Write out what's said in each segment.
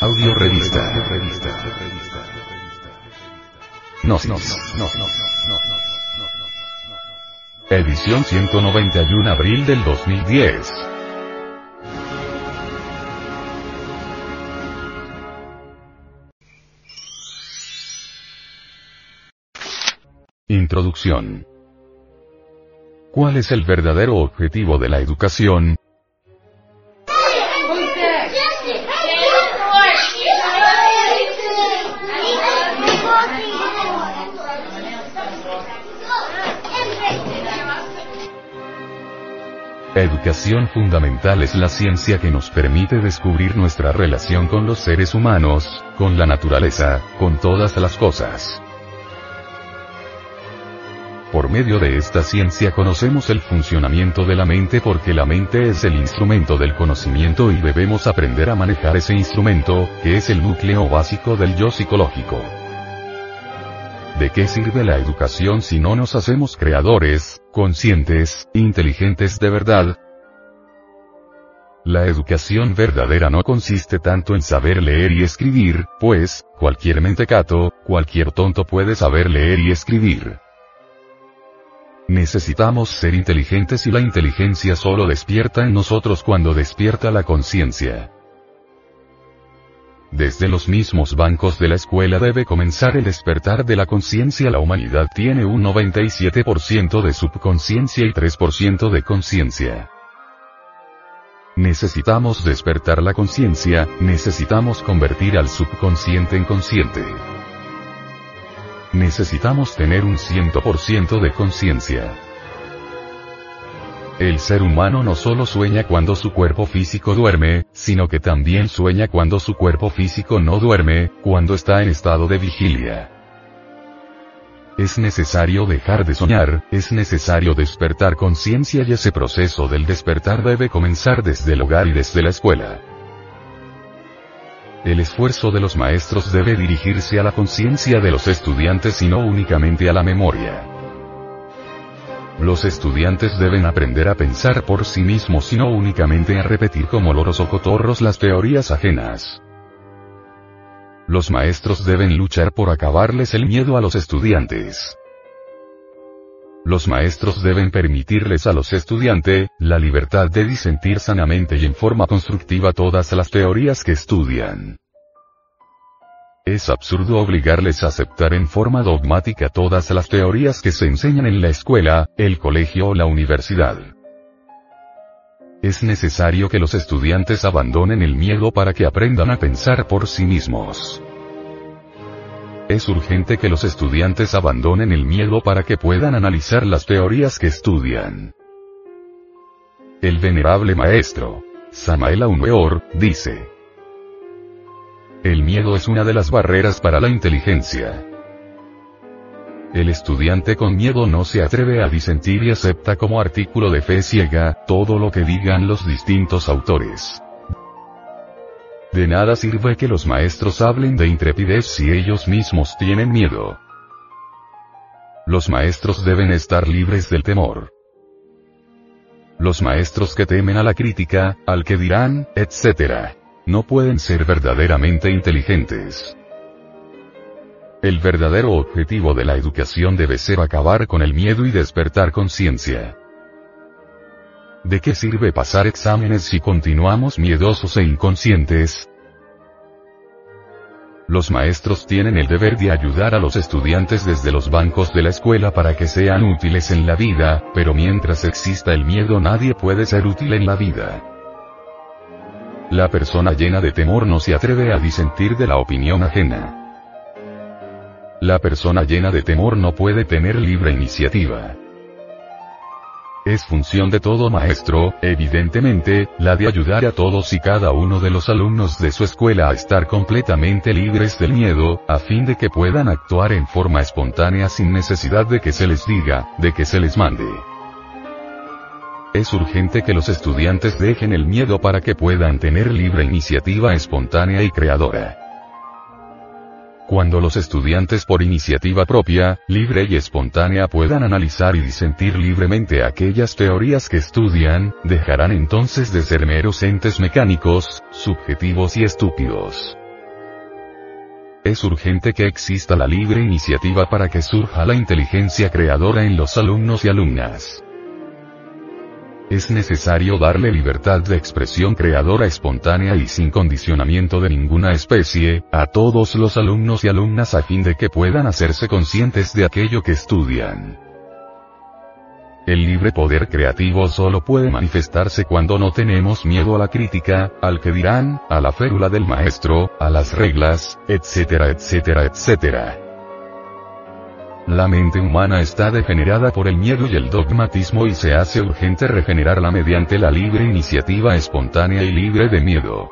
Audio Revista. Gnosis. Edición 191 abril del 2010. Introducción. ¿Cuál es el verdadero objetivo de la educación? Educación fundamental es la ciencia que nos permite descubrir nuestra relación con los seres humanos, con la naturaleza, con todas las cosas. Por medio de esta ciencia conocemos el funcionamiento de la mente porque la mente es el instrumento del conocimiento y debemos aprender a manejar ese instrumento, que es el núcleo básico del yo psicológico. ¿De qué sirve la educación si no nos hacemos creadores, conscientes, inteligentes de verdad? La educación verdadera no consiste tanto en saber leer y escribir, pues, cualquier mentecato, cualquier tonto puede saber leer y escribir. Necesitamos ser inteligentes y la inteligencia solo despierta en nosotros cuando despierta la conciencia. Desde los mismos bancos de la escuela debe comenzar el despertar de la conciencia. La humanidad tiene un 97% de subconsciencia y 3% de conciencia. Necesitamos despertar la conciencia, necesitamos convertir al subconsciente en consciente. Necesitamos tener un 100% de conciencia. El ser humano no solo sueña cuando su cuerpo físico duerme, sino que también sueña cuando su cuerpo físico no duerme, cuando está en estado de vigilia. Es necesario dejar de soñar, es necesario despertar conciencia y ese proceso del despertar debe comenzar desde el hogar y desde la escuela. El esfuerzo de los maestros debe dirigirse a la conciencia de los estudiantes y no únicamente a la memoria. Los estudiantes deben aprender a pensar por sí mismos y no únicamente a repetir como loros o cotorros las teorías ajenas. Los maestros deben luchar por acabarles el miedo a los estudiantes. Los maestros deben permitirles a los estudiantes, la libertad de disentir sanamente y en forma constructiva todas las teorías que estudian. Es absurdo obligarles a aceptar en forma dogmática todas las teorías que se enseñan en la escuela, el colegio o la universidad. Es necesario que los estudiantes abandonen el miedo para que aprendan a pensar por sí mismos. Es urgente que los estudiantes abandonen el miedo para que puedan analizar las teorías que estudian. El venerable maestro, Samael Weor, dice. El miedo es una de las barreras para la inteligencia. El estudiante con miedo no se atreve a disentir y acepta como artículo de fe ciega, todo lo que digan los distintos autores. De nada sirve que los maestros hablen de intrepidez si ellos mismos tienen miedo. Los maestros deben estar libres del temor. Los maestros que temen a la crítica, al que dirán, etc. No pueden ser verdaderamente inteligentes. El verdadero objetivo de la educación debe ser acabar con el miedo y despertar conciencia. ¿De qué sirve pasar exámenes si continuamos miedosos e inconscientes? Los maestros tienen el deber de ayudar a los estudiantes desde los bancos de la escuela para que sean útiles en la vida, pero mientras exista el miedo nadie puede ser útil en la vida. La persona llena de temor no se atreve a disentir de la opinión ajena. La persona llena de temor no puede tener libre iniciativa. Es función de todo maestro, evidentemente, la de ayudar a todos y cada uno de los alumnos de su escuela a estar completamente libres del miedo, a fin de que puedan actuar en forma espontánea sin necesidad de que se les diga, de que se les mande. Es urgente que los estudiantes dejen el miedo para que puedan tener libre iniciativa espontánea y creadora. Cuando los estudiantes por iniciativa propia, libre y espontánea puedan analizar y disentir libremente aquellas teorías que estudian, dejarán entonces de ser meros entes mecánicos, subjetivos y estúpidos. Es urgente que exista la libre iniciativa para que surja la inteligencia creadora en los alumnos y alumnas. Es necesario darle libertad de expresión creadora espontánea y sin condicionamiento de ninguna especie, a todos los alumnos y alumnas a fin de que puedan hacerse conscientes de aquello que estudian. El libre poder creativo solo puede manifestarse cuando no tenemos miedo a la crítica, al que dirán, a la férula del maestro, a las reglas, etcétera, etcétera, etcétera. La mente humana está degenerada por el miedo y el dogmatismo y se hace urgente regenerarla mediante la libre iniciativa espontánea y libre de miedo.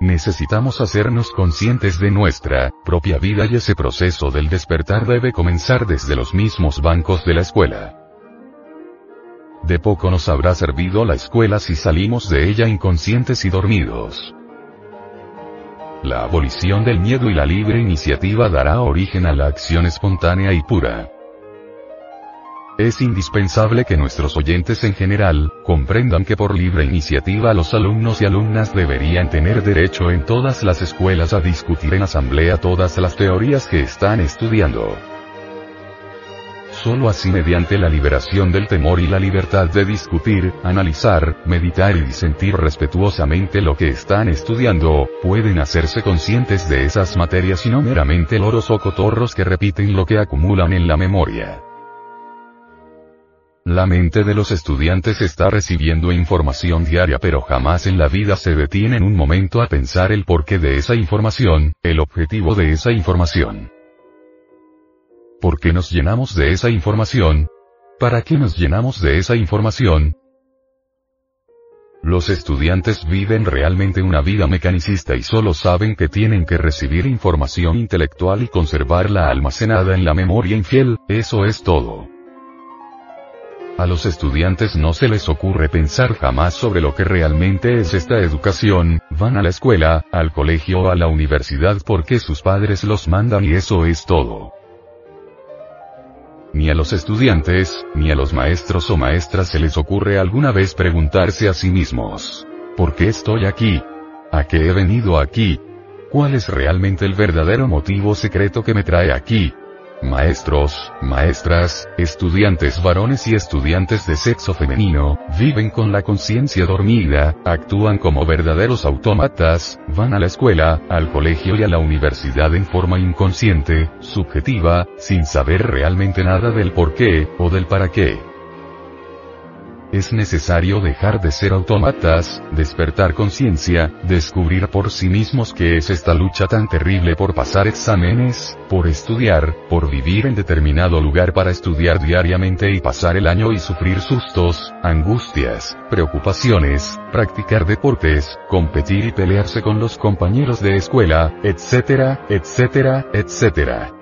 Necesitamos hacernos conscientes de nuestra propia vida y ese proceso del despertar debe comenzar desde los mismos bancos de la escuela. De poco nos habrá servido la escuela si salimos de ella inconscientes y dormidos. La abolición del miedo y la libre iniciativa dará origen a la acción espontánea y pura. Es indispensable que nuestros oyentes en general, comprendan que por libre iniciativa los alumnos y alumnas deberían tener derecho en todas las escuelas a discutir en asamblea todas las teorías que están estudiando. Solo así mediante la liberación del temor y la libertad de discutir, analizar, meditar y disentir respetuosamente lo que están estudiando, pueden hacerse conscientes de esas materias y no meramente loros o cotorros que repiten lo que acumulan en la memoria. La mente de los estudiantes está recibiendo información diaria pero jamás en la vida se detiene en un momento a pensar el porqué de esa información, el objetivo de esa información. ¿Por qué nos llenamos de esa información? ¿Para qué nos llenamos de esa información? Los estudiantes viven realmente una vida mecanicista y solo saben que tienen que recibir información intelectual y conservarla almacenada en la memoria infiel, eso es todo. A los estudiantes no se les ocurre pensar jamás sobre lo que realmente es esta educación, van a la escuela, al colegio o a la universidad porque sus padres los mandan y eso es todo. Ni a los estudiantes, ni a los maestros o maestras se les ocurre alguna vez preguntarse a sí mismos, ¿por qué estoy aquí? ¿A qué he venido aquí? ¿Cuál es realmente el verdadero motivo secreto que me trae aquí? Maestros, maestras, estudiantes varones y estudiantes de sexo femenino, viven con la conciencia dormida, actúan como verdaderos autómatas, van a la escuela, al colegio y a la universidad en forma inconsciente, subjetiva, sin saber realmente nada del por qué, o del para qué. Es necesario dejar de ser autómatas, despertar conciencia, descubrir por sí mismos qué es esta lucha tan terrible por pasar exámenes, por estudiar, por vivir en determinado lugar para estudiar diariamente y pasar el año y sufrir sustos, angustias, preocupaciones, practicar deportes, competir y pelearse con los compañeros de escuela, etcétera, etcétera, etcétera.